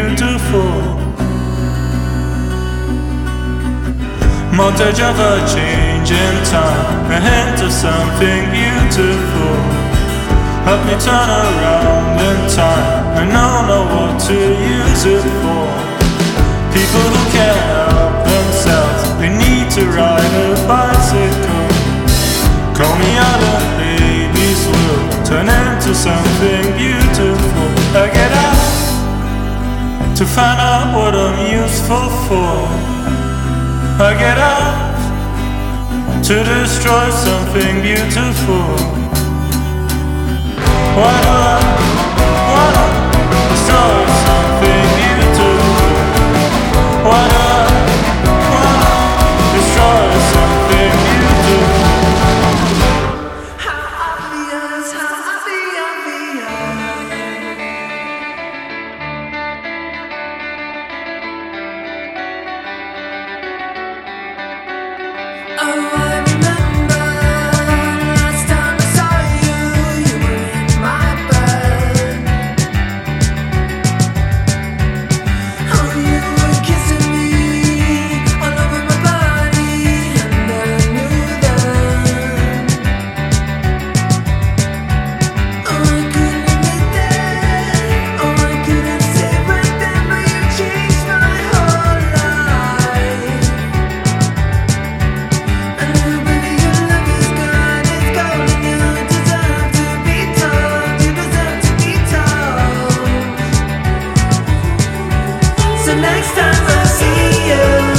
beautiful. Montage of a change in time, a hint of something beautiful. Help me turn around in time, I don't know what to use it for. People who can't help themselves, they need to ride a bicycle. Call me out of baby's world, turn into something beautiful. I get out to find out what I'm useful for. I get up to destroy something beautiful. Why do I? Why do I? Destroy something The next time I see you.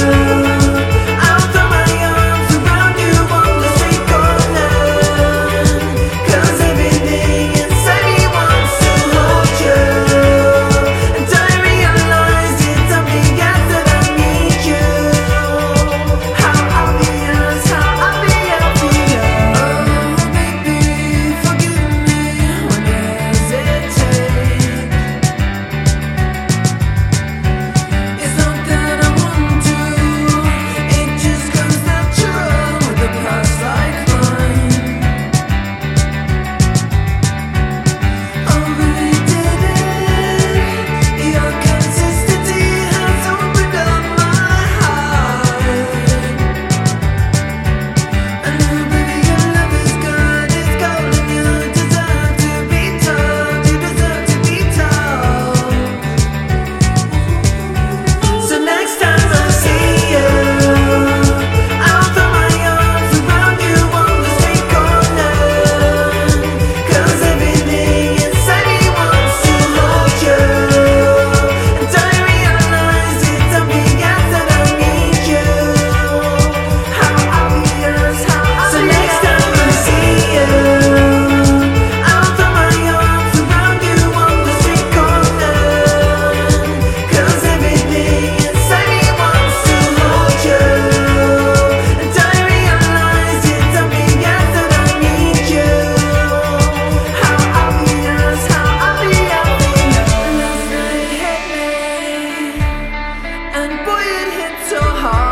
boy, it hit so hard.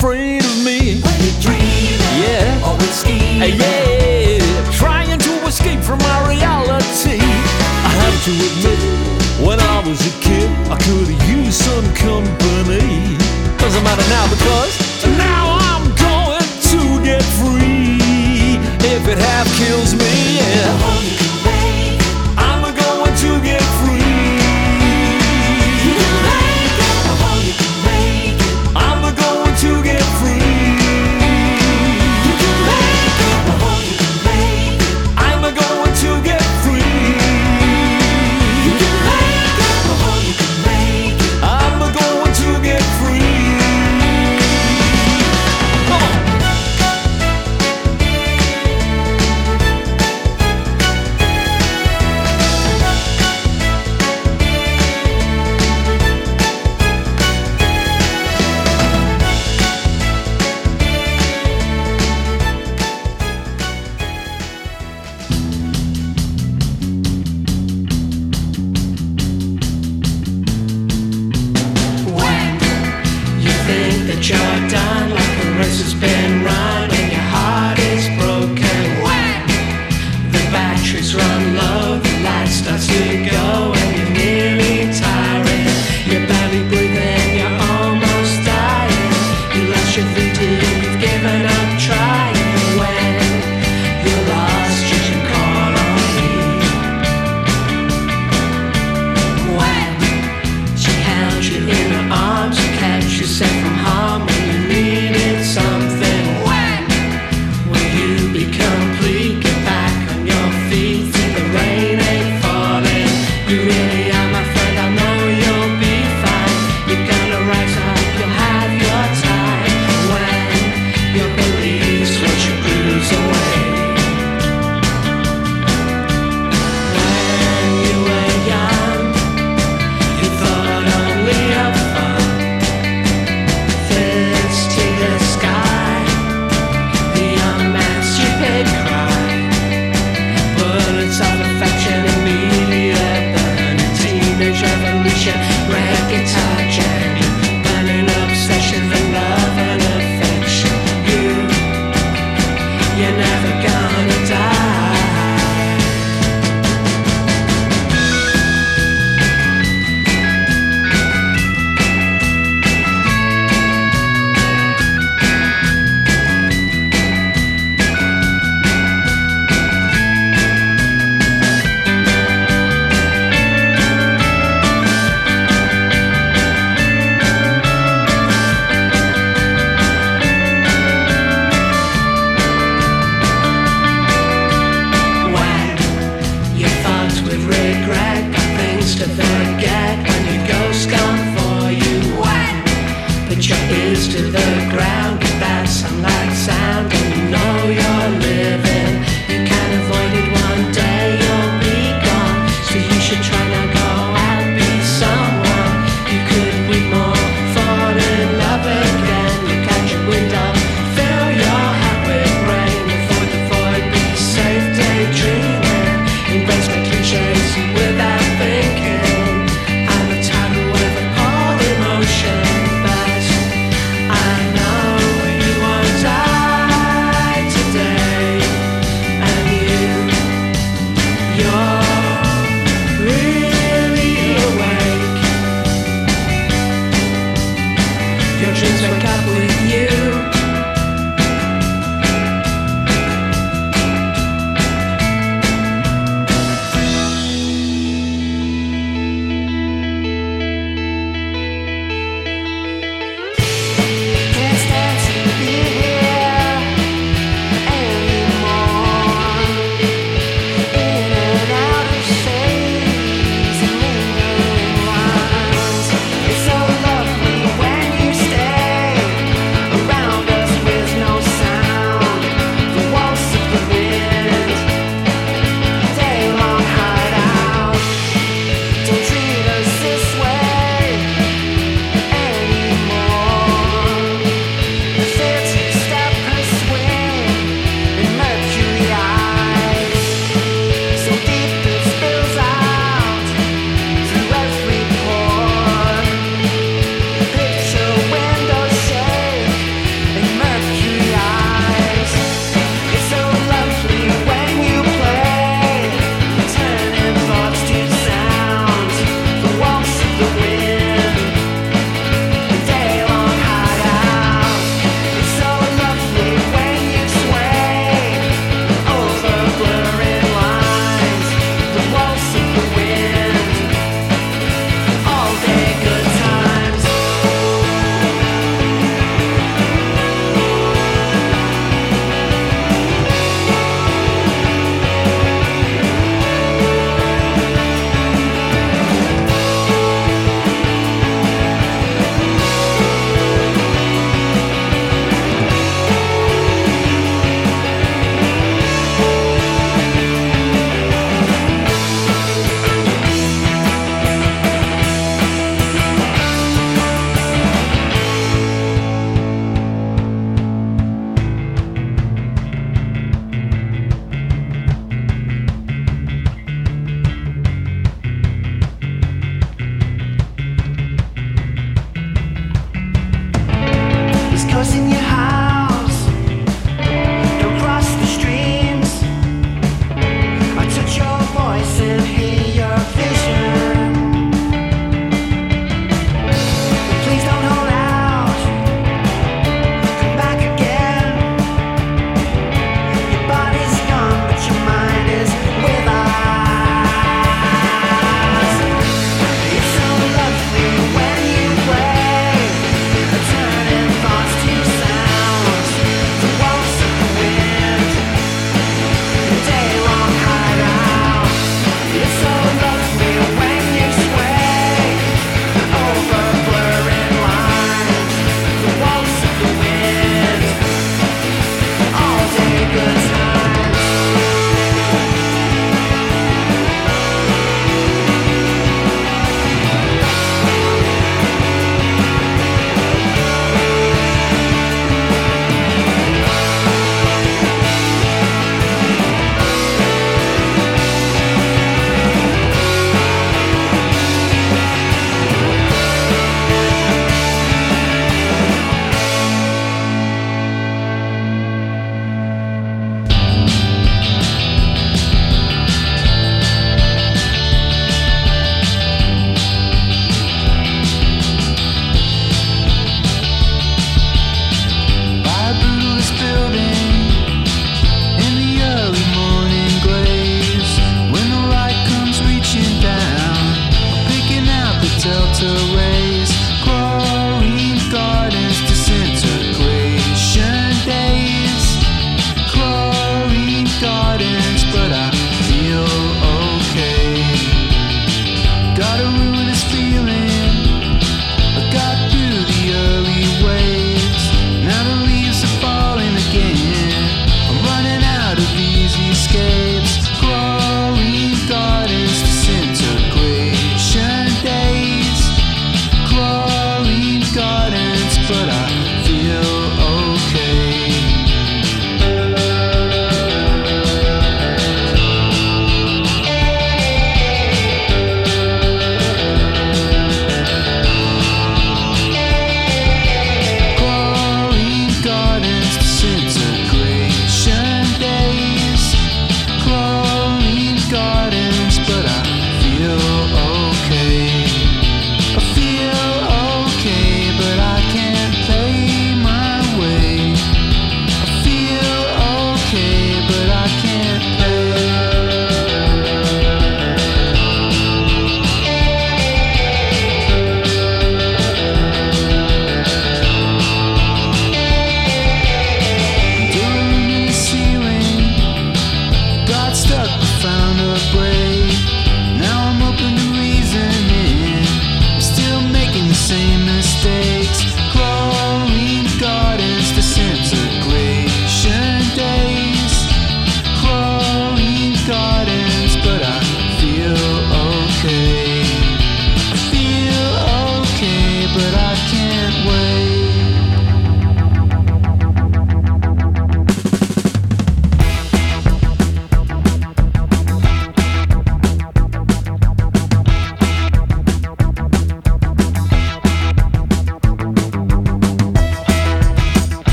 He